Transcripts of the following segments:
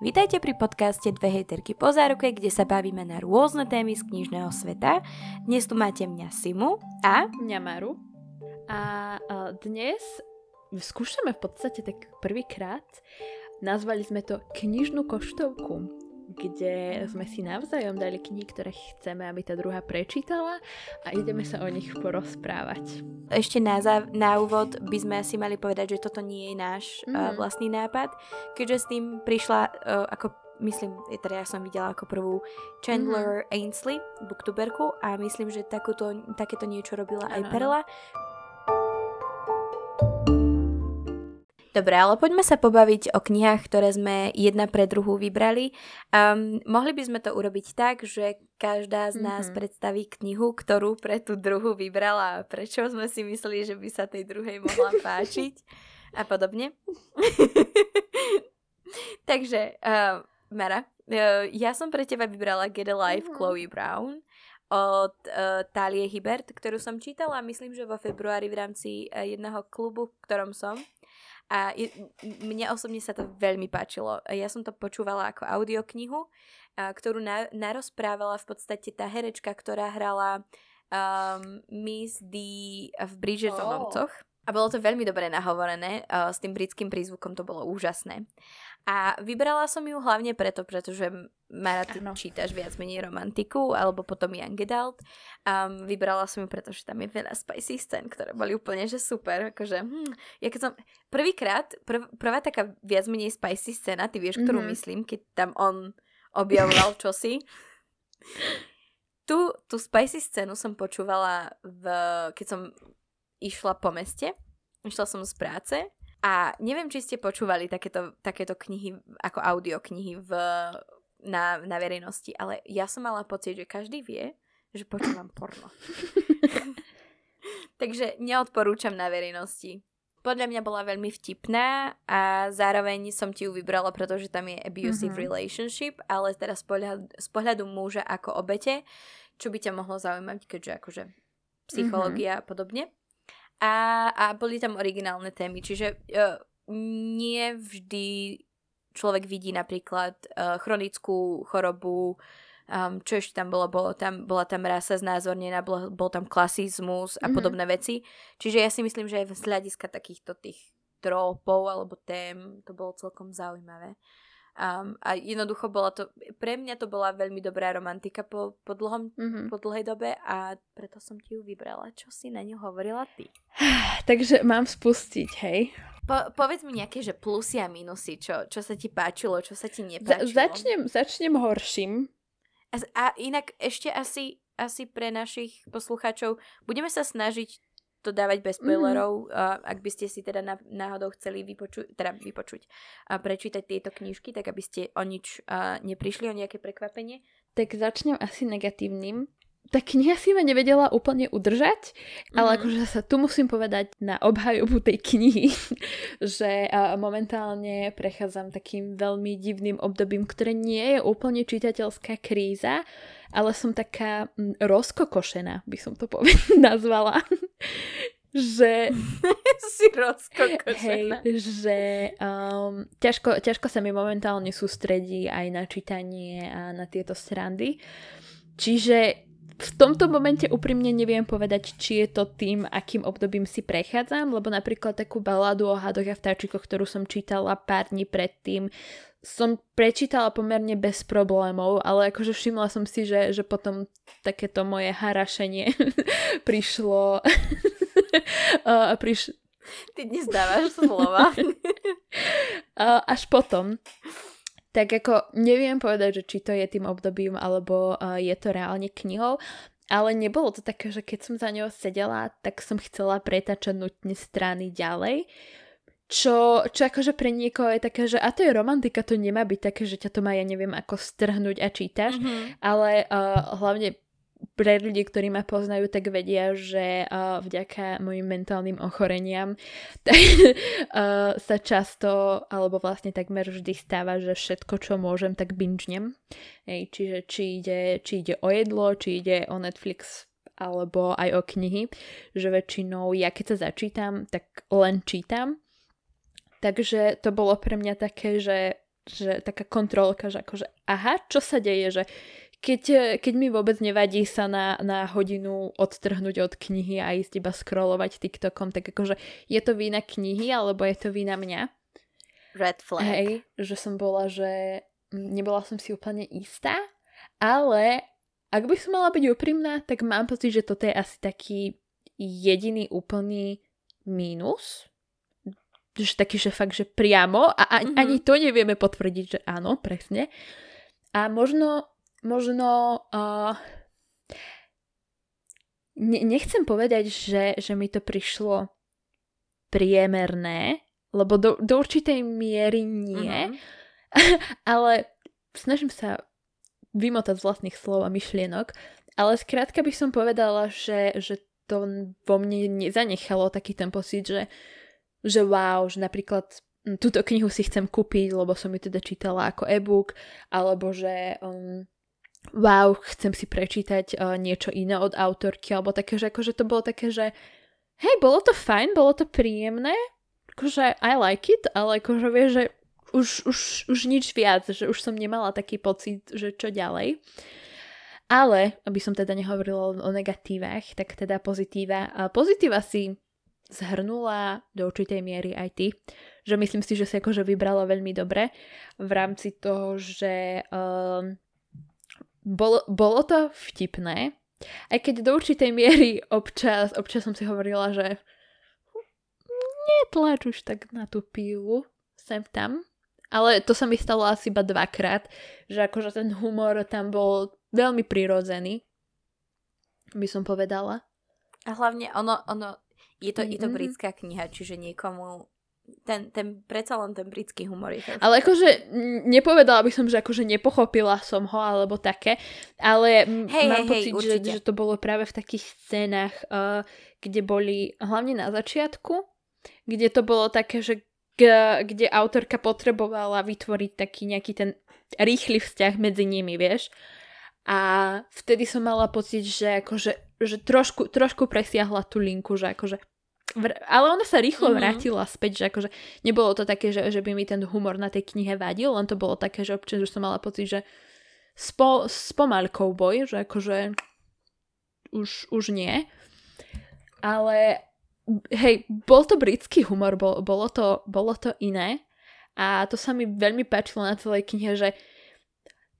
Vítajte pri podcaste Dve hejterky po záruke, kde sa bavíme na rôzne témy z knižného sveta. Dnes tu máte mňa Simu a... Mňa Maru. A dnes skúšame v podstate tak prvýkrát. Nazvali sme to knižnú koštovku kde sme si navzájom dali knihy, ktoré chceme, aby tá druhá prečítala a ideme sa o nich porozprávať. Ešte na, záv- na úvod by sme asi mali povedať, že toto nie je náš mm. uh, vlastný nápad, keďže s tým prišla uh, ako myslím, teda ja som videla ako prvú Chandler mm-hmm. Ainsley, booktuberku a myslím, že takúto, takéto niečo robila ano. aj Perla. Dobre, ale poďme sa pobaviť o knihách, ktoré sme jedna pre druhú vybrali. Um, mohli by sme to urobiť tak, že každá z nás mm-hmm. predstaví knihu, ktorú pre tú druhú vybrala a prečo sme si mysleli, že by sa tej druhej mohla páčiť a podobne. Takže, uh, Mara, uh, ja som pre teba vybrala Get Alive mm-hmm. Chloe Brown od uh, Talie Hibert, ktorú som čítala, myslím, že vo februári v rámci uh, jedného klubu, v ktorom som. A je, mne osobne sa to veľmi páčilo. Ja som to počúvala ako audioknihu, ktorú na, narozprávala v podstate tá herečka, ktorá hrala um, Miss D v Bridgertonovcoch. Oh. A bolo to veľmi dobre nahovorené, uh, s tým britským prízvukom to bolo úžasné. A vybrala som ju hlavne preto, pretože Mara, ty ano. čítaš viac menej romantiku, alebo potom Young Adult. Um, vybrala som ju, pretože tam je veľa spicy scén, ktoré boli úplne že super. Akože, hm, ja keď som prvýkrát, prv, prvá taká viac menej spicy scéna, ty vieš, ktorú mm-hmm. myslím, keď tam on objavoval čosi. Tu, tú spicy scénu som počúvala, v, keď som išla po meste. Išla som z práce a neviem, či ste počúvali takéto, takéto knihy ako audioknihy v, na, na verejnosti, ale ja som mala pocit, že každý vie, že počúvam porno. Takže neodporúčam na verejnosti. Podľa mňa bola veľmi vtipná a zároveň som ti ju vybrala, pretože tam je abusive mm-hmm. relationship, ale teraz z pohľadu, z pohľadu muža ako obete, čo by ťa mohlo zaujímať, keďže akože psychológia mm-hmm. a podobne a, a boli tam originálne témy, čiže uh, nie vždy človek vidí napríklad uh, chronickú chorobu, um, čo ešte tam bolo, bolo tam, bola tam rasa znázornená, bol, bol tam klasizmus a mm-hmm. podobné veci. Čiže ja si myslím, že aj z hľadiska takýchto tých trópov alebo tém to bolo celkom zaujímavé. Um, a jednoducho bola to, pre mňa to bola veľmi dobrá romantika po, po, dlhom, mm-hmm. po dlhej dobe a preto som ti ju vybrala. Čo si na ňu hovorila ty? Takže mám spustiť, hej? Po, povedz mi nejaké, že plusy a minusy, čo, čo sa ti páčilo, čo sa ti nepáčilo. Za, začnem, začnem horším. A, a inak ešte asi, asi pre našich poslucháčov budeme sa snažiť to dávať bez mhm. spoilerov, mm. uh, ak by ste si teda náhodou chceli vypočuť, teda vypočuť a prečítať tieto knižky, tak aby ste o nič uh, neprišli, o nejaké prekvapenie. Tak začnem asi negatívnym. Tá kniha si ma nevedela úplne udržať, ale mm. akože sa tu musím povedať na obhajobu tej knihy, že momentálne prechádzam takým veľmi divným obdobím, ktoré nie je úplne čitateľská kríza, ale som taká rozkokošená, by som to povedať, nazvala. že si rozkokošená. Hej, že um, ťažko, ťažko sa mi momentálne sústredí aj na čítanie a na tieto srandy. Čiže v tomto momente úprimne neviem povedať, či je to tým, akým obdobím si prechádzam, lebo napríklad takú baladu o hadoch a vtáčikoch, ktorú som čítala pár dní predtým, som prečítala pomerne bez problémov, ale akože všimla som si, že, že potom takéto moje harašenie prišlo... uh, priš... Ty dnes dávaš slova. uh, až potom. Tak ako neviem povedať, že či to je tým obdobím, alebo uh, je to reálne knihou, ale nebolo to také, že keď som za ňou sedela, tak som chcela pretačať nutne strany ďalej. Čo, čo akože pre niekoho je také, že a to je romantika, to nemá byť také, že ťa to má, ja neviem, ako strhnúť a čítaš, mm-hmm. ale uh, hlavne pre ľudí, ktorí ma poznajú, tak vedia, že uh, vďaka mojim mentálnym ochoreniam tak, uh, sa často, alebo vlastne takmer vždy stáva, že všetko, čo môžem, tak bingenem. Hej, čiže či ide, či ide o jedlo, či ide o Netflix alebo aj o knihy, že väčšinou ja keď sa začítam, tak len čítam Takže to bolo pre mňa také, že že taká kontrolka, že akože aha, čo sa deje, že keď, keď mi vôbec nevadí sa na, na hodinu odtrhnúť od knihy a ísť iba scrollovať TikTokom, tak akože je to vína knihy alebo je to vína mňa? Red flag. Hej, že som bola, že nebola som si úplne istá, ale ak by som mala byť úprimná, tak mám pocit, že toto je asi taký jediný úplný mínus, že taký, že fakt, že priamo a ani, mm-hmm. ani to nevieme potvrdiť, že áno, presne. A možno, možno uh, ne, nechcem povedať, že, že mi to prišlo priemerné, lebo do, do určitej miery nie, mm-hmm. ale snažím sa vymotať z vlastných slov a myšlienok, ale skrátka by som povedala, že, že to vo mne nezanechalo taký ten pocit, že že wow, že napríklad túto knihu si chcem kúpiť, lebo som ju teda čítala ako e-book, alebo že um, wow, chcem si prečítať uh, niečo iné od autorky, alebo také, že akože to bolo také, že hej, bolo to fajn, bolo to príjemné, akože I like it, ale akože vieš, že už, už, už nič viac, že už som nemala taký pocit, že čo ďalej. Ale, aby som teda nehovorila o negatívach, tak teda pozitíva. Pozitíva si zhrnula do určitej miery aj ty, že myslím si, že si akože vybrala veľmi dobre v rámci toho, že um, bolo, bolo to vtipné, aj keď do určitej miery občas, občas som si hovorila, že netlač už tak na tú pílu sem tam. Ale to sa mi stalo asi iba dvakrát, že akože ten humor tam bol veľmi prirodzený, by som povedala. A hlavne ono, ono je to, mm-hmm. je to britská kniha, čiže niekomu ten, ten, predsa len ten britský humor je Ale akože nepovedala by som, že akože nepochopila som ho, alebo také, ale hej, mám hej, pocit, hej, že, že to bolo práve v takých scénach, uh, kde boli, hlavne na začiatku, kde to bolo také, že kde autorka potrebovala vytvoriť taký nejaký ten rýchly vzťah medzi nimi, vieš. A vtedy som mala pocit, že akože že trošku, trošku presiahla tú linku, že akože ale ona sa rýchlo mm-hmm. vrátila späť, že akože nebolo to také, že, že by mi ten humor na tej knihe vadil, len to bolo také, že občas už som mala pocit, že spo, spomal cowboy, že akože už, už nie. Ale hej, bol to britský humor, bol, bolo, to, bolo to iné a to sa mi veľmi páčilo na celej knihe, že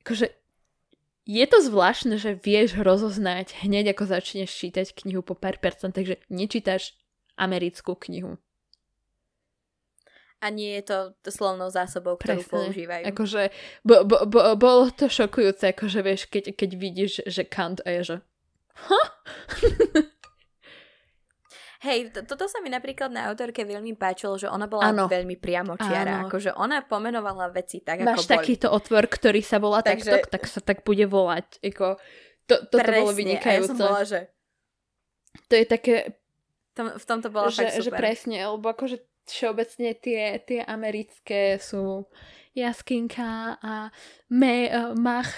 akože je to zvláštne, že vieš rozoznať hneď ako začneš čítať knihu po pár percent, takže nečítaš americkú knihu. A nie je to slovnou zásobou, ktorú Presne. používajú. Akože, bo, bo, bo, bolo to šokujúce, akože vieš, keď, keď vidíš, že Kant a je, že? Hej, to, toto sa mi napríklad na autorke veľmi páčilo, že ona bola ano. veľmi priamočiara. Akože ona pomenovala veci tak, Máš ako takýto boli. otvor, ktorý sa volá Takže... takto, tak sa tak bude volať. Eko, to, toto Presne, bolo vynikajúce. ja som bola, že... To je také... Tom, v tomto bola že, fakt super. Že presne, lebo akože všeobecne tie, tie americké sú jaskinka a me, uh, mach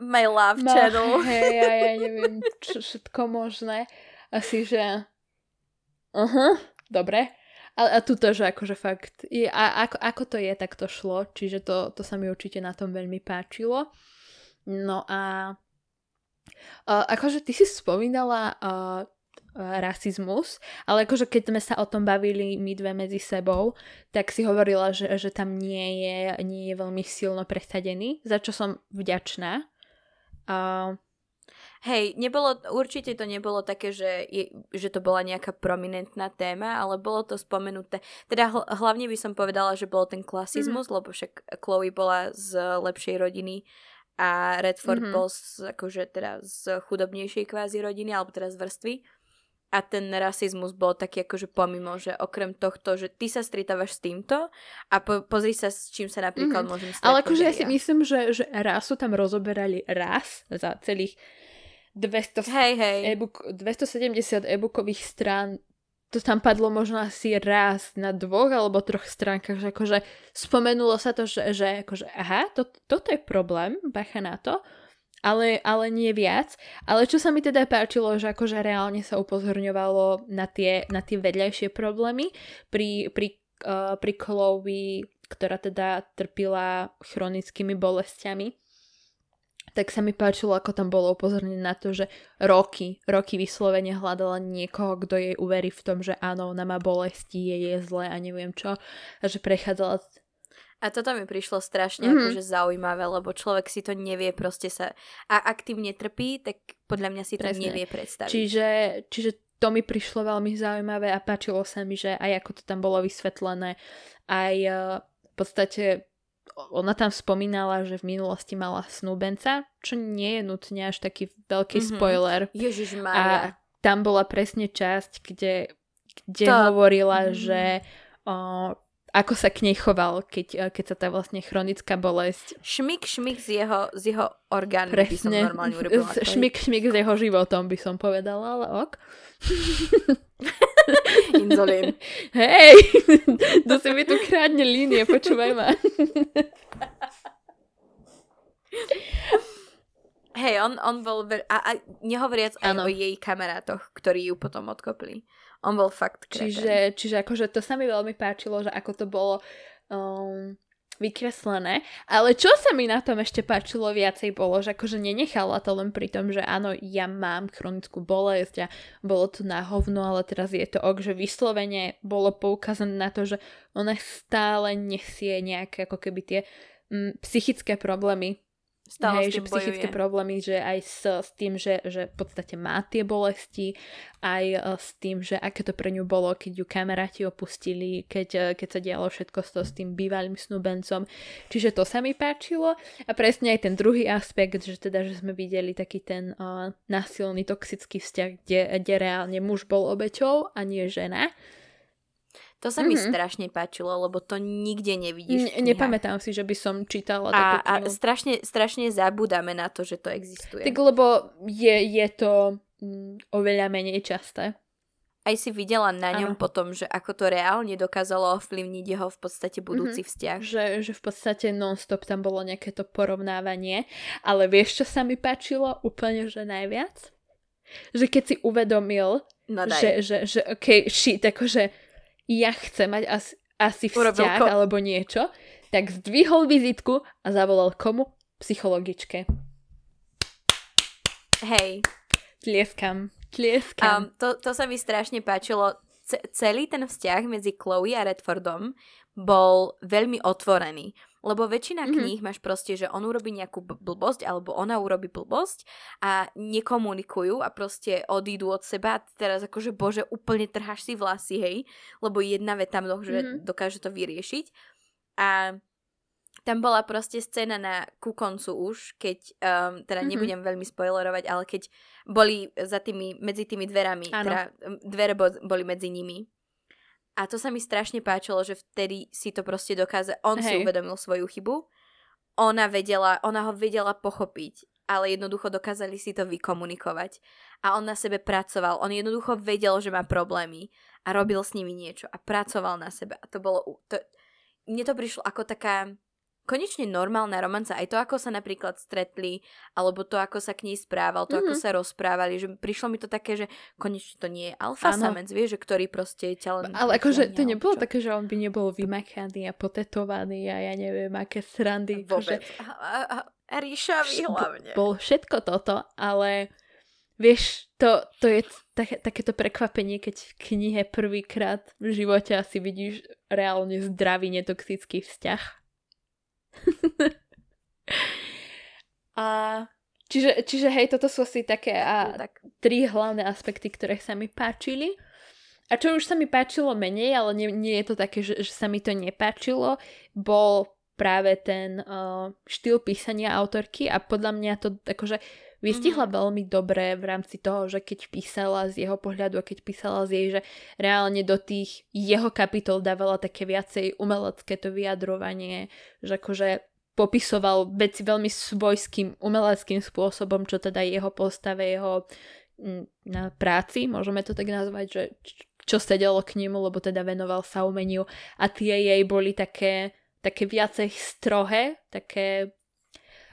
My Love mach, Channel. Hej, ja, ja neviem, čo, všetko možné. Asi, že uh-huh, dobre. A, a tuto, že akože fakt, je, a ako, ako to je, tak to šlo, čiže to, to sa mi určite na tom veľmi páčilo. No a uh, akože ty si spomínala uh, rasizmus, ale akože keď sme sa o tom bavili my dve medzi sebou, tak si hovorila, že, že tam nie je, nie je veľmi silno presadený, za čo som vďačná. Uh, Hej, nebolo, určite to nebolo také, že, je, že to bola nejaká prominentná téma, ale bolo to spomenuté. Teda hl- hlavne by som povedala, že bol ten klasizmus, mm-hmm. lebo však Chloe bola z lepšej rodiny a Redford mm-hmm. bol z, akože teda z chudobnejšej kvázi rodiny, alebo teda z vrstvy. A ten rasizmus bol taký akože pomimo, že okrem tohto, že ty sa stretávaš s týmto a po, pozri sa, s čím sa napríklad mm-hmm. môžem stretnúť. Ale akože ja si myslím, že, že rasu tam rozoberali raz za celých 200 hej, hej. E-book, 270 e-bookových strán to tam padlo možno asi raz na dvoch alebo troch stránkach, že akože spomenulo sa to, že, že akože aha, to, toto je problém, bacha na to, ale, ale nie viac. Ale čo sa mi teda páčilo, že akože reálne sa upozorňovalo na tie, na tie vedľajšie problémy pri, pri, uh, pri Chloe ktorá teda trpila chronickými bolestiami tak sa mi páčilo, ako tam bolo upozornené na to, že roky, roky vyslovene hľadala niekoho, kto jej uverí v tom, že áno, ona má bolesti, je je zle a neviem čo. A že prechádzala... A toto mi prišlo strašne mm-hmm. akože zaujímavé, lebo človek si to nevie proste sa... A aktívne trpí, tak podľa mňa si to Presne. nevie predstaviť. Čiže, čiže to mi prišlo veľmi zaujímavé a páčilo sa mi, že aj ako to tam bolo vysvetlené, aj uh, v podstate ona tam spomínala, že v minulosti mala snúbenca, čo nie je nutne až taký veľký mm-hmm. spoiler. Ježiš A tam bola presne časť, kde, kde to... hovorila, mm-hmm. že o, ako sa k nej choval, keď, keď sa tá vlastne chronická bolesť... Šmik, šmik z jeho, z jeho orgánmi Presne. by som normálne urobila. Šmik, šmik z jeho životom by som povedala, ale ok. Inzolín. Hej, to si mi tu krádne línie, počúvaj ma. Hej, on, on bol... Ver... A, a nehovoriac aj ano. o jej kamarátoch, ktorí ju potom odkopli. On bol fakt kreten. Čiže, čiže akože to sa mi veľmi páčilo, že ako to bolo um, vykreslené. Ale čo sa mi na tom ešte páčilo viacej bolo, že akože nenechala to len pri tom, že áno, ja mám chronickú bolesť a bolo to na hovno, ale teraz je to ok, že vyslovene bolo poukázané na to, že ona stále nesie nejaké ako keby tie mm, psychické problémy Stále Hej, že psychické bojuje. problémy, že aj s, s tým, že, že v podstate má tie bolesti, aj e, s tým, že aké to pre ňu bolo, keď ju kamaráti opustili, keď, e, keď sa dialo všetko s, to, s tým bývalým snúbencom. Čiže to sa mi páčilo. A presne aj ten druhý aspekt, že teda, že sme videli taký ten uh, násilný, toxický vzťah, kde, kde reálne muž bol obeťou a nie žena to sa mm-hmm. mi strašne páčilo, lebo to nikde nevidíš. Ne, nepamätám si, že by som čítala a, a strašne, strašne zabudáme na to, že to existuje. Tak lebo je, je to mm, oveľa menej časté. Aj si videla na ňom ano. potom, že ako to reálne dokázalo ovplyvniť jeho v podstate budúci mm-hmm. vzťah. Že, že v podstate non-stop tam bolo nejaké to porovnávanie. Ale vieš, čo sa mi páčilo úplne, že najviac? Že keď si uvedomil, no že, že, že okay, shit, akože ja chcem mať asi, asi vzťah ko- alebo niečo, tak zdvihol vizitku a zavolal komu? Psychologičke. Hej. Tlieskam. Tlieskam. Um, to, to sa mi strašne páčilo. C- celý ten vzťah medzi Chloe a Redfordom bol veľmi otvorený. Lebo väčšina mm-hmm. kníh máš proste, že on urobí nejakú blbosť alebo ona urobí blbosť a nekomunikujú a proste odídu od seba a teraz akože bože úplne trháš si vlasy, hej, lebo jedna veta mm-hmm. dokáže to vyriešiť. A tam bola proste scéna na ku koncu už, keď, um, teda mm-hmm. nebudem veľmi spoilerovať, ale keď boli za tými, medzi tými dverami, ano. teda dvere boli medzi nimi a to sa mi strašne páčilo, že vtedy si to proste dokázal, on Hej. si uvedomil svoju chybu, ona vedela, ona ho vedela pochopiť, ale jednoducho dokázali si to vykomunikovať. A on na sebe pracoval, on jednoducho vedel, že má problémy a robil s nimi niečo a pracoval na sebe. A to bolo, to, mne to prišlo ako taká konečne normálna romanca, aj to, ako sa napríklad stretli, alebo to, ako sa k nej správal, to, mm-hmm. ako mhm. sa rozprávali, že prišlo mi to také, že konečne to nie je alfa ano. samec, vieš, že ktorý proste ťa len... Ale akože to nebolo čo? také, že on by nebol vymakaný a potetovaný a ja neviem, aké srandy. Vôbec. Akože... A, a, a, a ríšavý hlavne. Bol všetko toto, ale vieš, to, to je také, takéto prekvapenie, keď v knihe prvýkrát v živote asi vidíš reálne zdravý, netoxický vzťah čiže, čiže hej, toto sú asi také a, tak. tri hlavné aspekty, ktoré sa mi páčili. A čo už sa mi páčilo menej, ale nie, nie je to také, že, že sa mi to nepáčilo, bol práve ten uh, štýl písania autorky a podľa mňa to akože vystihla mm-hmm. veľmi dobre v rámci toho, že keď písala z jeho pohľadu a keď písala z jej, že reálne do tých jeho kapitol dávala také viacej umelecké to vyjadrovanie, že akože popisoval veci veľmi svojským umeleckým spôsobom, čo teda jeho postave, jeho na práci, môžeme to tak nazvať, že čo sedelo k nemu, lebo teda venoval sa umeniu a tie jej boli také, také viacej strohé, také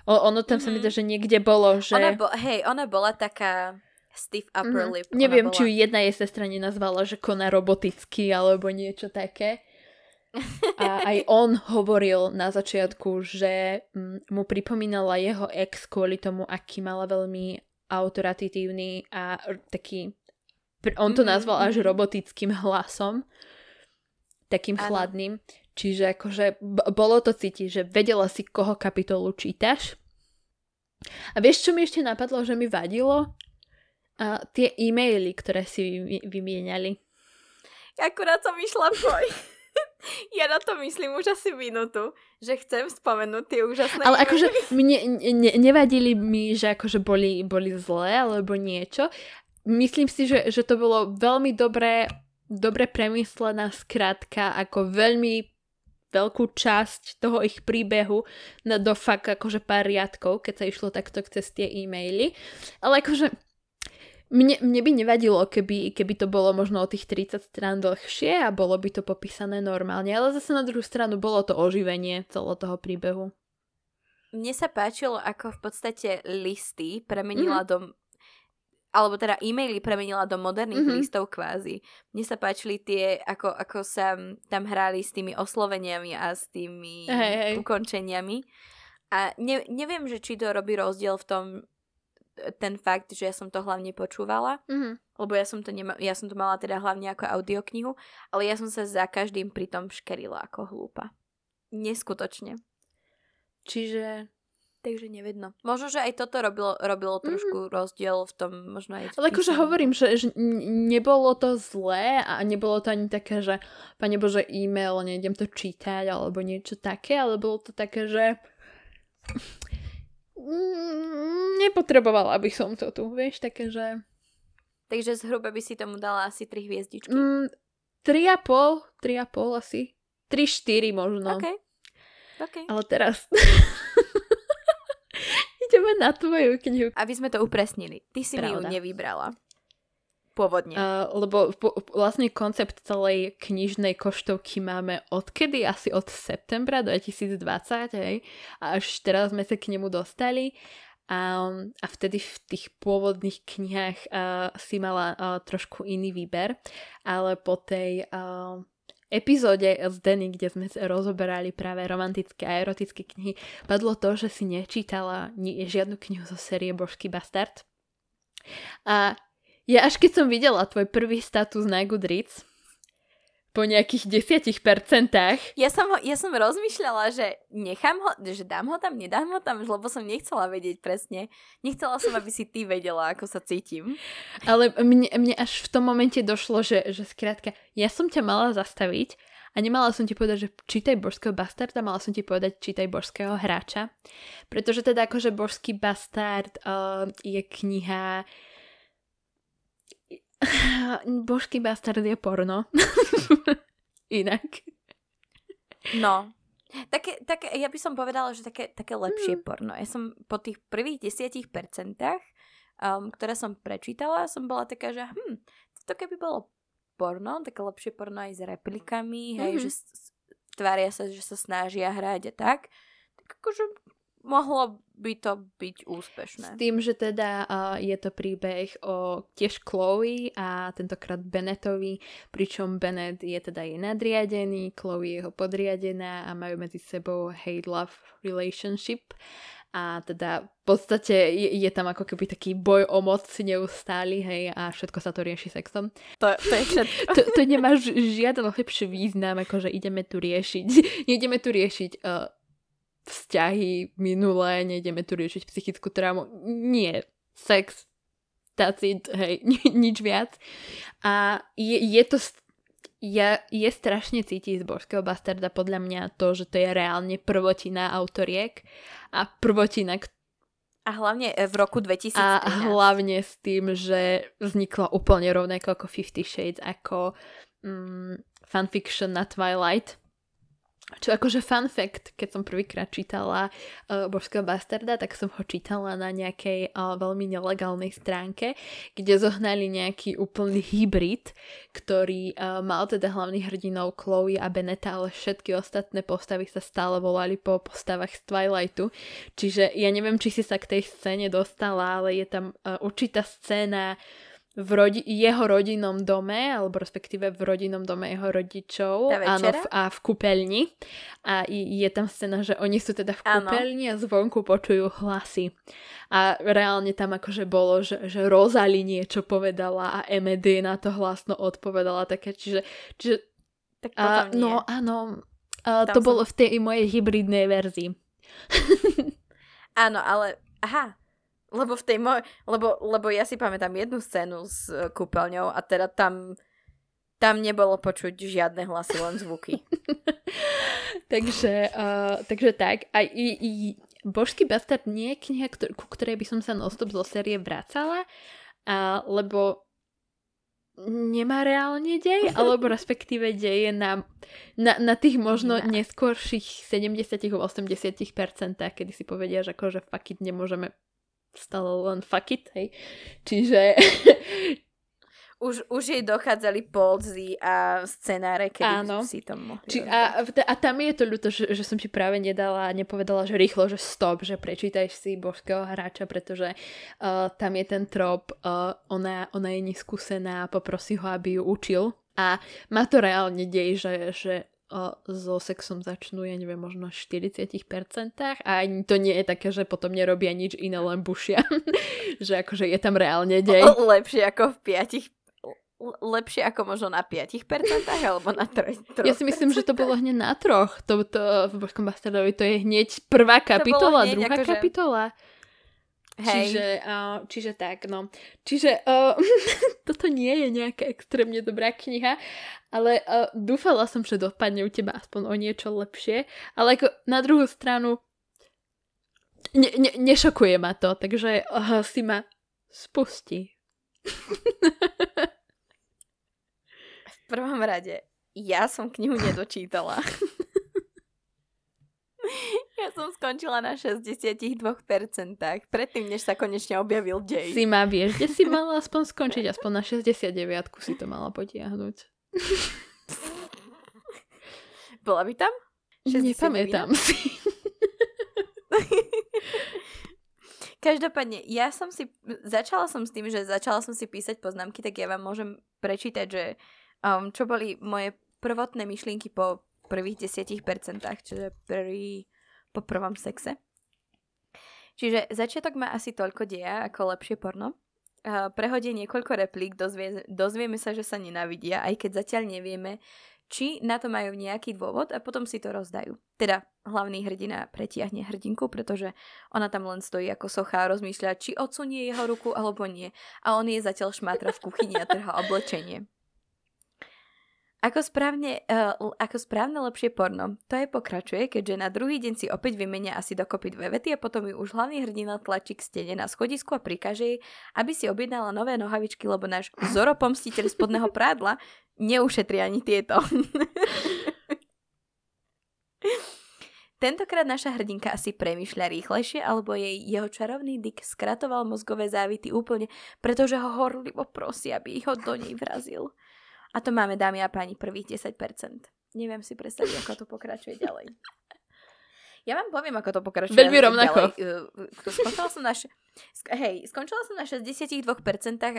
O, ono tam mm-hmm. sa mi to, mhm. že niekde bolo, že... Ona bo, hej, ona bola taká stiff upper mm-hmm. lip. Neviem, bola... či ju jedna jej sestra nenazvala, že koná roboticky alebo niečo také. A aj on hovoril na začiatku, že mm, mu pripomínala jeho ex kvôli tomu, aký mala veľmi autoratitívny a taký, on to mhm, nazval až mhm. robotickým hlasom, takým ano. chladným. Čiže akože bolo to cítiť, že vedela si, koho kapitolu čítaš. A vieš, čo mi ešte napadlo, že mi vadilo? A tie e-maily, ktoré si vy- vymieniali. Akurát som išla poj. ja na to myslím už asi minútu, že chcem spomenúť tie úžasné Ale akože mne ne, nevadili mi, že akože boli, boli zlé alebo niečo. Myslím si, že, že to bolo veľmi dobré, dobre premyslená skratka, ako veľmi veľkú časť toho ich príbehu na do fakt akože pár riadkov, keď sa išlo takto cez tie e-maily. Ale akože mne, mne by nevadilo, keby, keby to bolo možno o tých 30 strán dlhšie a bolo by to popísané normálne, ale zase na druhú stranu bolo to oživenie celého toho príbehu. Mne sa páčilo, ako v podstate listy premenila mm. do alebo teda e-maily premenila do moderných mm-hmm. listov kvázi. Mne sa páčili tie, ako, ako sa tam hrali s tými osloveniami a s tými hey, hey. ukončeniami. A ne, neviem, že či to robí rozdiel v tom, ten fakt, že ja som to hlavne počúvala, mm-hmm. lebo ja som, to nema- ja som to mala teda hlavne ako audioknihu, ale ja som sa za každým pri tom škerila ako hlúpa. Neskutočne. Čiže... Takže nevedno. Možno, že aj toto robilo, robilo mm-hmm. trošku rozdiel v tom, možno aj... Ale akože hovorím, že, že nebolo to zlé a nebolo to ani také, že pane Bože, e-mail, nejdem to čítať alebo niečo také, ale bolo to také, že Mm, nepotrebovala by som to tu, vieš, také, že... Takže zhruba by si tomu dala asi 3 hviezdičky? Mm, 3,5, 3,5 asi. 3-4 možno. OK. okay. Ale teraz... Ideme na tvoju knihu. Aby sme to upresnili. Ty si Pravda. mi ju nevybrala pôvodne. Uh, lebo po, vlastne koncept celej knižnej koštovky máme odkedy? Asi od septembra 2020, hej? A až teraz sme sa k nemu dostali. A, a vtedy v tých pôvodných knihách uh, si mala uh, trošku iný výber, ale po tej uh, epizóde z Denny, kde sme rozoberali práve romantické a erotické knihy, padlo to, že si nečítala ni- žiadnu knihu zo série Božský bastard. A ja až keď som videla tvoj prvý status na Goodreads, po nejakých desiatich percentách. Ja som, ho, ja som rozmýšľala, že nechám ho, že dám ho tam, nedám ho tam, lebo som nechcela vedieť presne. Nechcela som, aby si ty vedela, ako sa cítim. Ale mne, mne až v tom momente došlo, že, že skrátka, ja som ťa mala zastaviť a nemala som ti povedať, že čítaj božského bastarda, mala som ti povedať, čítaj božského hráča. Pretože teda akože božský bastard uh, je kniha Božský bastard je porno. Inak. No. Také, také, ja by som povedala, že také, také lepšie mm. porno. Ja som po tých prvých desiatich percentách, um, ktoré som prečítala, som bola taká, že hm, to keby bolo porno, také lepšie porno aj s replikami, hej, mm. že tvária sa, že sa snažia hrať a tak, tak akože mohlo by to byť úspešné. S tým, že teda uh, je to príbeh o tiež Chloe a tentokrát Bennettovi, pričom Bennett je teda jej nadriadený, Chloe je jeho podriadená a majú medzi sebou hate-love relationship a teda v podstate je, je tam ako keby taký boj o moc neustály, hej, a všetko sa to rieši sexom. To, to je všetko. to, to nemá žiaden lepší význam, ako že ideme tu riešiť, ideme tu riešiť uh, vzťahy minulé, nejdeme tu riešiť psychickú traumu. Nie. Sex. That's it. Hej, nič viac. A je, je to je, je strašne cítiť z Božského bastarda podľa mňa to, že to je reálne prvotina autoriek a prvotina, a hlavne v roku 2013. A hlavne s tým, že vznikla úplne rovnako ako Fifty Shades, ako mm, fanfiction na Twilight. Čo akože fun fact, keď som prvýkrát čítala uh, Božského bastarda, tak som ho čítala na nejakej uh, veľmi nelegálnej stránke, kde zohnali nejaký úplný hybrid, ktorý uh, mal teda hlavných hrdinov Chloe a Beneta, ale všetky ostatné postavy sa stále volali po postavách z Twilightu. Čiže ja neviem, či si sa k tej scéne dostala, ale je tam uh, určitá scéna v rodi- jeho rodinnom dome, alebo respektíve v rodinnom dome jeho rodičov. Áno, v, a v kúpeľni. A je tam scéna, že oni sú teda v kúpeľni a zvonku počujú hlasy. A reálne tam akože bolo, že, že Rozali niečo povedala a Emedy na to hlasno odpovedala také, čiže, čiže tak a, no áno, a, to som... bolo v tej mojej hybridnej verzii. áno, ale aha, lebo v tej moj... Lebo, lebo ja si pamätám jednu scénu s uh, kúpeľňou a teda tam tam nebolo počuť žiadne hlasy, len zvuky. takže, uh, takže tak. A i, i Božský bastard nie je kniha, ktor- ku ktorej by som sa nostop zo série vracala, uh, lebo nemá reálne dej, alebo respektíve deje na, na, na tých možno neskôrších 70-80%, kedy si povedia, že akože fuck it, nemôžeme stále len fuck it, hej. Čiže... už, už jej dochádzali polzy a scenáre, kedy Áno. si to mohli Či, a, a tam je to ľúto, že, že som ti práve nedala a nepovedala, že rýchlo, že stop, že prečítaj si božského hráča, pretože uh, tam je ten trop, uh, ona, ona je neskúsená, poprosí ho, aby ju učil a má to reálne dej, že, že so sexom začnú, ja neviem, možno 40% a ani to nie je také, že potom nerobia nič iné, len bušia. že akože je tam reálne dej. Lepšie ako v 5 lepšie ako možno na 5% alebo na 3%. Ja si myslím, že to bolo hneď na troch. To, to v Božskom bastardovi to je hneď prvá kapitola, hneď druhá akože... kapitola. Hej. Čiže, uh, čiže tak, no. Čiže uh, toto nie je nejaká extrémne dobrá kniha, ale uh, dúfala som, že dopadne u teba aspoň o niečo lepšie, ale ako na druhú stranu ne, ne, nešokuje ma to, takže uh, si ma spustí. v prvom rade, ja som knihu nedočítala. Ja som skončila na 62%, predtým, než sa konečne objavil dej. Si ma vieš, kde si mala aspoň skončiť, aspoň na 69 si to mala potiahnuť. Bola by tam? 69? Nepamätám si. Každopádne, ja som si, začala som s tým, že začala som si písať poznámky, tak ja vám môžem prečítať, že um, čo boli moje prvotné myšlienky po prvých 10%, čiže prvý po prvom sexe. Čiže začiatok má asi toľko deja ako lepšie porno. Prehodie niekoľko replík, dozvie, dozvieme sa, že sa nenávidia, aj keď zatiaľ nevieme, či na to majú nejaký dôvod a potom si to rozdajú. Teda hlavný hrdina pretiahne hrdinku, pretože ona tam len stojí ako socha a rozmýšľa, či odsunie jeho ruku alebo nie. A on je zatiaľ šmátra v kuchyni a trhá oblečenie. Ako správne, uh, ako správne lepšie porno, to je pokračuje, keďže na druhý deň si opäť vymenia asi dokopy dve vety a potom ju už hlavný hrdina tlačí k stene na schodisku a prikáže jej, aby si objednala nové nohavičky, lebo náš zoropomstiteľ spodného prádla neušetrí ani tieto. Tentokrát naša hrdinka asi premyšľa rýchlejšie, alebo jej jeho čarovný dyk skratoval mozgové závity úplne, pretože ho horlivo prosí, aby ho do nej vrazil. A to máme, dámy a páni, prvých 10%. Neviem si predstaviť, ako to pokračuje ďalej. Ja vám poviem, ako to pokračuje. Veľmi rovnako. Skončila som na, š- hej, skončila som na 62%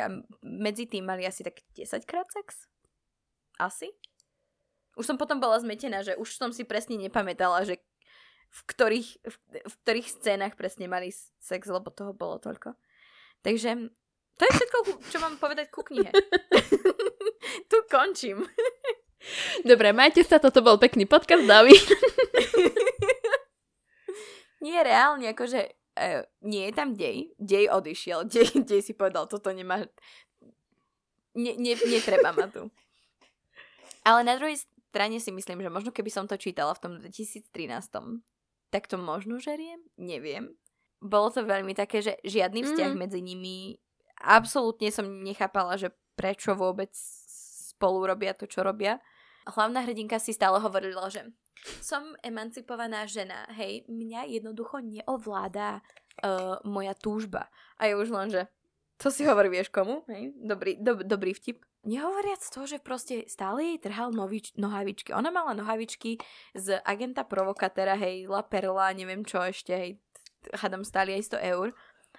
a medzi tým mali asi tak 10 krát sex. Asi. Už som potom bola zmetená, že už som si presne nepamätala, že v ktorých, v, v ktorých scénach presne mali sex, lebo toho bolo toľko. Takže to je všetko, čo mám povedať ku knihe. tu končím. Dobre, majte sa, toto bol pekný podcast, David. nie, reálne, akože uh, nie je tam dej. Dej odišiel. Dej, dej si povedal, toto nemá... Ne, ne, netreba ma tu. Ale na druhej strane si myslím, že možno keby som to čítala v tom 2013, tak to možno žeriem? Neviem. Bolo to veľmi také, že žiadny vzťah mm. medzi nimi absolútne som nechápala, že prečo vôbec spolu robia to, čo robia. Hlavná hrdinka si stále hovorila, že som emancipovaná žena, hej, mňa jednoducho neovláda uh, moja túžba. A je už len, že to si hovorí, vieš komu, hej, dobrý, do, dobrý vtip. Nehovoriac to, že proste stále jej trhal novič, nohavičky. Ona mala nohavičky z agenta provokatéra, hej, La Perla, neviem čo ešte, hej, hádam stáli aj 100 eur.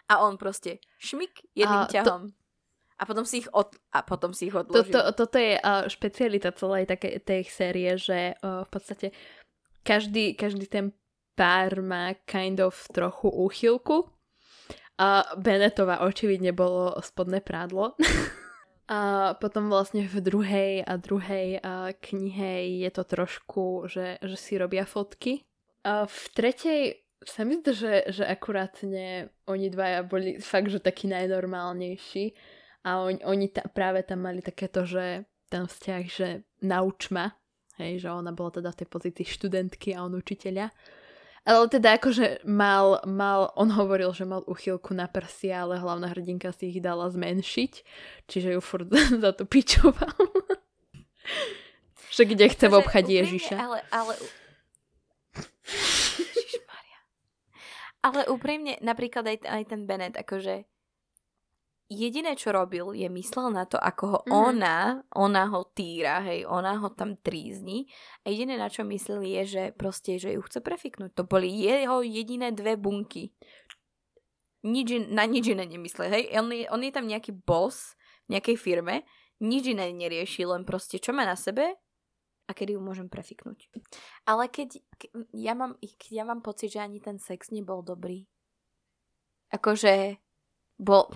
A on proste šmik jedným a ťahom. To... A potom si ich, od, a potom si ich odložil. Toto, toto je uh, špecialita celej také, tej série, že uh, v podstate každý, každý ten pár má kind of trochu úchylku. A Benetova očividne bolo spodné prádlo. a potom vlastne v druhej a druhej a knihe je to trošku, že, že si robia fotky. A v tretej sa mi zdá, že, že akurátne oni dvaja boli fakt, že takí najnormálnejší a on, oni ta, práve tam mali takéto, že ten vzťah, že nauč ma, hej, že ona bola teda v tej pozícii študentky a on učiteľa. Ale teda akože mal, mal, on hovoril, že mal uchylku na prsia, ale hlavná hrdinka si ich dala zmenšiť, čiže ju furt za to pičoval. že kde chce obchať Ježiša. Ale, ale... ale úprimne, napríklad aj, aj ten Bennett, akože jediné, čo robil, je myslel na to, ako ho mm. ona, ona ho týra, hej, ona ho tam trízni. A jediné, na čo myslel, je, že proste, že ju chce prefiknúť. To boli jeho jediné dve bunky. Nič, na nič iné nemyslel, hej. On je, on je tam nejaký boss v nejakej firme, nič iné nerieši, len proste, čo má na sebe a kedy ju môžem prefiknúť. Ale keď, ke, ja, mám, keď ja mám pocit, že ani ten sex nebol dobrý. Akože bol...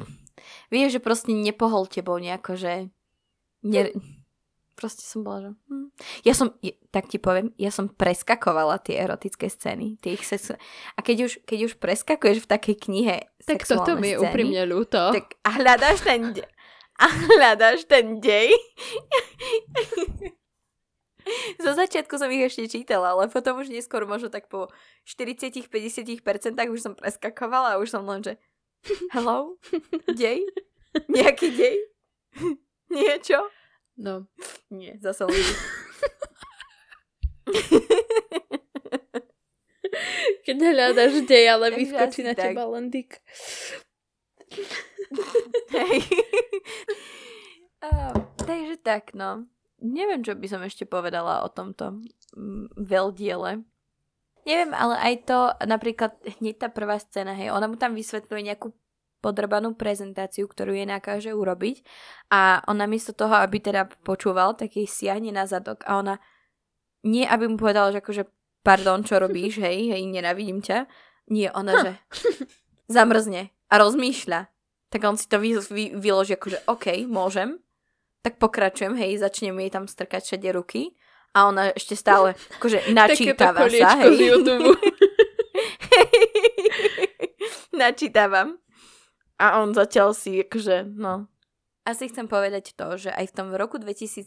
Vieš, že proste nepohol tebou nejako, že... Ne... Proste som bola, že... Hm. Ja som, tak ti poviem, ja som preskakovala tie erotické scény. Tie ich sex... A keď už, keď už preskakuješ v takej knihe Tak toto mi je úprimne ľúto. Tak a hľadáš ten... De- a hľadáš ten dej. Zo začiatku som ich ešte čítala, ale potom už neskôr možno tak po 40-50% už som preskakovala a už som len, že Hello? Dej? Nejaký dej? Niečo? No. Nie, zase len. Keď hľadaš dej, ale Takže vyskočí na tak. teba len dick. Hej. uh, takže tak, no. Neviem, čo by som ešte povedala o tomto mm, veľdiele. Neviem, ale aj to, napríklad hneď tá prvá scéna, hej, ona mu tam vysvetľuje nejakú podrbanú prezentáciu, ktorú jej nakáže urobiť a on namiesto toho, aby teda počúval, tak jej siahne na zadok a ona nie, aby mu povedala, že akože pardon, čo robíš, hej, hej, nenavidím ťa. Nie, ona, že zamrzne a rozmýšľa. Tak on si to vy, vy, vyloží akože OK, môžem. Tak pokračujem, hej, začnem jej tam strkať všade ruky a ona ešte stále akože načítava sa, hej. Načítavam. A on zatiaľ si akože, no. Asi chcem povedať to, že aj v tom roku 2013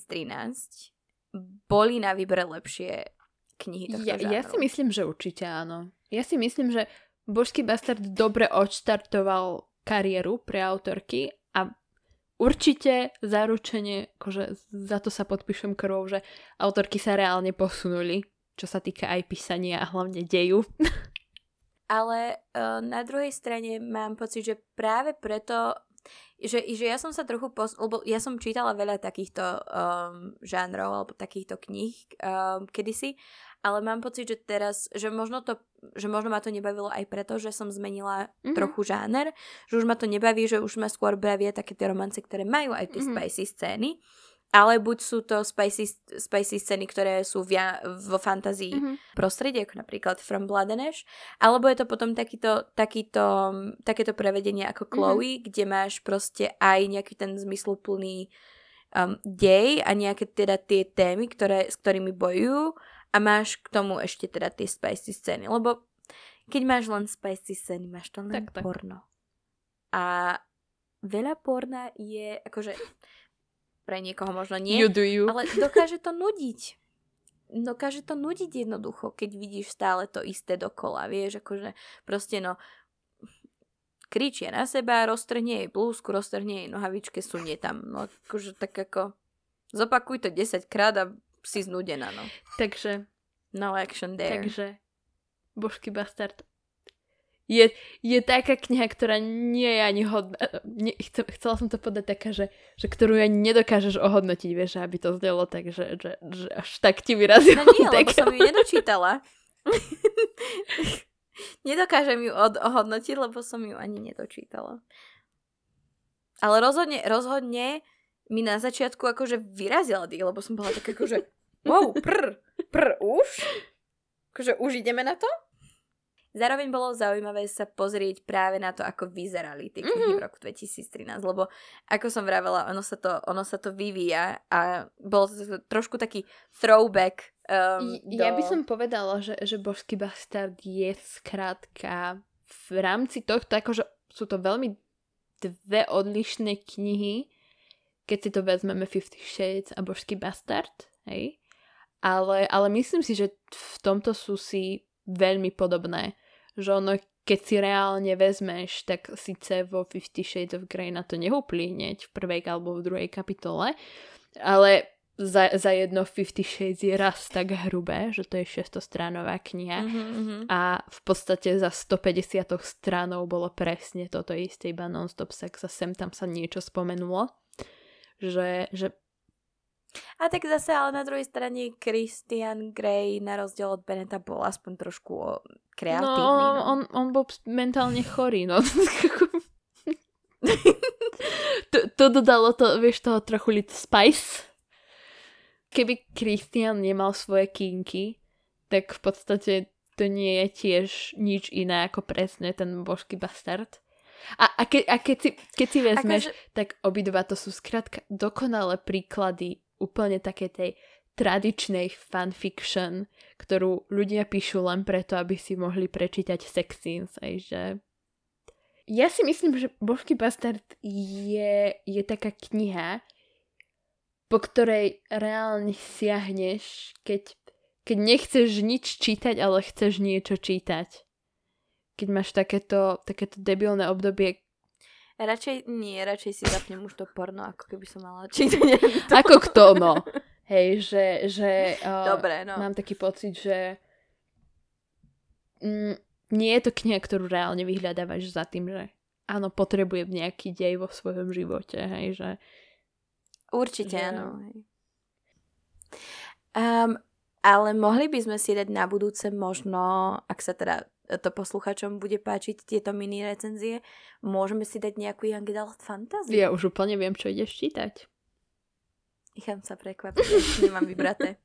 boli na výber lepšie knihy tohto ja, ja si myslím, že určite áno. Ja si myslím, že Božský bastard dobre odštartoval kariéru pre autorky určite zaručenie, akože za to sa podpíšem krvou, že autorky sa reálne posunuli, čo sa týka aj písania a hlavne deju. Ale uh, na druhej strane mám pocit, že práve preto že, že ja som sa trochu, pos- lebo ja som čítala veľa takýchto um, žánrov alebo takýchto kníh um, kedysi, ale mám pocit, že teraz, že možno, to, že možno ma to nebavilo aj preto, že som zmenila mm-hmm. trochu žáner, že už ma to nebaví, že už ma skôr bavia také tie romance, ktoré majú aj tie mm-hmm. spicy scény, ale buď sú to spicy, spicy scény, ktoré sú via, vo fantázii mm-hmm. prostredí, ako napríklad From Blood and Ash, alebo je to potom takýto, takýto, takéto prevedenie ako mhm. Chloe, mm-hmm. kde máš proste aj nejaký ten zmysluplný um, dej a nejaké teda tie témy, ktoré, s ktorými bojujú a máš k tomu ešte teda tie spicy scény, lebo keď máš len spicy scény, máš to len tak, porno. Tak. A veľa porna je, akože pre niekoho možno nie, you do you. ale dokáže to nudiť. Dokáže to nudiť jednoducho, keď vidíš stále to isté dokola, vieš, akože proste no kričia na seba, roztrhne jej blúzku, roztrhne jej nohavičke, sunie tam. No akože tak ako zopakuj to 10 krát a si znudená, no. Takže no action there. Takže Božský bastard je, je taká kniha, ktorá nie je ani hodná. Nie, chcel, chcela som to povedať taká, že, že ktorú ani nedokážeš ohodnotiť, vieš, aby to zdelo tak, že, že, až tak ti vyrazilo. No nie, lebo som ju nedočítala. Nedokážem ju od- ohodnotiť, lebo som ju ani nedočítala. Ale rozhodne, rozhodne mi na začiatku akože vyrazila dých, lebo som bola taká akože wow, prr, prr, už? Akože už ideme na to? Zároveň bolo zaujímavé sa pozrieť práve na to, ako vyzerali tie knihy mm-hmm. v roku 2013, lebo ako som vravela, ono sa to, ono sa to vyvíja a bol to trošku taký throwback. Um, ja do... by som povedala, že, že Božský bastard je skrátka v rámci tohto, akože sú to veľmi dve odlišné knihy, keď si to vezmeme Fifty Shades a Božský bastard, hej? Ale, ale myslím si, že v tomto sú si veľmi podobné. Že ono, keď si reálne vezmeš, tak síce vo Fifty Shades of Grey na to nehúpli hneď v prvej alebo v druhej kapitole, ale za, za jedno Fifty Shades je raz tak hrubé, že to je šestostránová kniha. Mm-hmm. a v podstate za 150 stránov bolo presne toto isté, iba non-stop sex a sem tam sa niečo spomenulo, že, že a tak zase, ale na druhej strane Christian Grey na rozdiel od Beneta bol aspoň trošku kreatívny. No, no. On, on bol mentálne chorý, no. to, to dodalo to, vieš, toho trochu lit spice. Keby Christian nemal svoje kinky, tak v podstate to nie je tiež nič iné ako presne ten božský bastard. A, a, ke, a keď, si, keď si vezmeš, Akože... tak obidva to sú skrátka dokonalé príklady úplne také tej tradičnej fanfiction, ktorú ľudia píšu len preto, aby si mohli prečítať sex scenes, aj že ja si myslím, že Božský bastard je, je taká kniha, po ktorej reálne siahneš, keď, keď nechceš nič čítať, ale chceš niečo čítať. Keď máš takéto, takéto debilné obdobie, Radšej nie, radšej si zapnem už to porno, ako keby som mala čítať. Ako kto, no. Hej, že, že uh, Dobre, no. mám taký pocit, že mm, nie je to kniha, ktorú reálne vyhľadávaš za tým, že áno, potrebujem nejaký dej vo svojom živote, hej, že... Určite že... áno. Hej. Um, ale mohli by sme si dať na budúce možno, ak sa teda to posluchačom bude páčiť tieto mini recenzie, môžeme si dať nejakú Young Adult fantasy. Ja už úplne viem, čo ideš čítať. Nechám sa prekvapiť, nemám vybraté.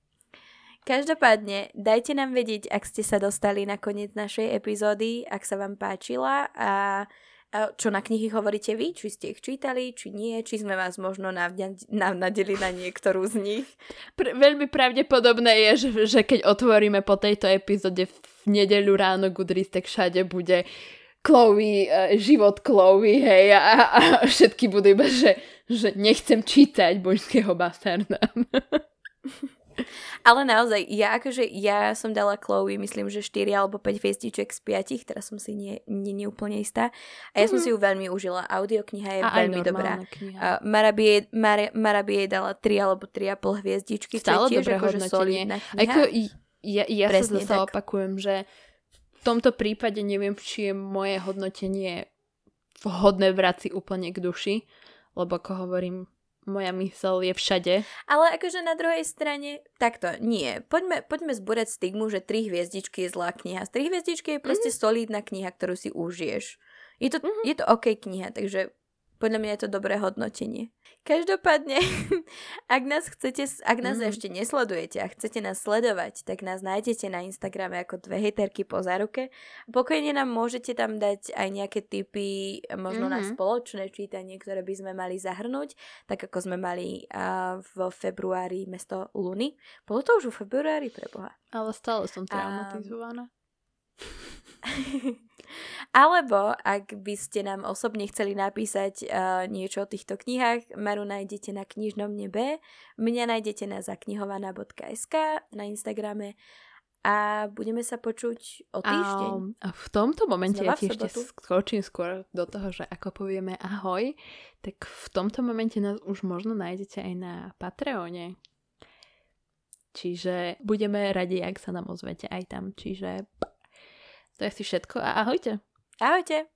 Každopádne, dajte nám vedieť, ak ste sa dostali na koniec našej epizódy, ak sa vám páčila a čo na knihy hovoríte vy, či ste ich čítali, či nie, či sme vás možno navnadili na niektorú z nich. Pr- veľmi pravdepodobné je, že, že keď otvoríme po tejto epizóde v nedeľu ráno Goodreads, tak všade bude Chloe, uh, život Chloe, hej, a, a všetky budú iba, že, že nechcem čítať božského bastarda. Ale naozaj, ja akože, ja som dala Chloe, myslím, že 4 alebo 5 hviezdiček z 5, teraz som si nie, nie, nie úplne istá. A ja som mm-hmm. si ju veľmi užila. Audiokniha je a veľmi dobrá. Uh, Marabie, Mar- Marabie dala 3 alebo 3,5 hviezdičky, Stále čo je tiež akože solidná kniha. Ako, ja, ja Presne, sa zase opakujem, že v tomto prípade neviem, či je moje hodnotenie vhodné vrať si úplne k duši, lebo ako hovorím, moja mysel je všade. Ale akože na druhej strane, takto, nie. Poďme, poďme zbúrať stigmu, že tri hviezdičky je zlá kniha. Z tri hviezdičky je proste mm-hmm. solidná kniha, ktorú si užiješ. Je to, mm-hmm. je to OK kniha, takže podľa mňa je to dobré hodnotenie. Každopádne, ak nás chcete, ak nás mm. ešte nesledujete a chcete nás sledovať, tak nás nájdete na Instagrame ako dve hejterky po záruke. Pokojne nám môžete tam dať aj nejaké tipy možno mm-hmm. na mhm. spoločné čítanie, ktoré by sme mali zahrnúť, tak ako sme mali uh, v februári mesto Luny. Bolo to už v februári, preboha. Ale stále som traumatizovaná. Alebo ak by ste nám osobne chceli napísať uh, niečo o týchto knihách, Maru nájdete na knižnom nebe, mňa nájdete na zaknihovaná.sk na Instagrame a budeme sa počuť o týždeň. A, v tomto momente Znova ja ti ešte skočím skôr do toho, že ako povieme ahoj, tak v tomto momente nás už možno nájdete aj na Patreone. Čiže budeme radi, ak sa nám ozvete aj tam. Čiže to je si všetko a ahojte. Ahojte.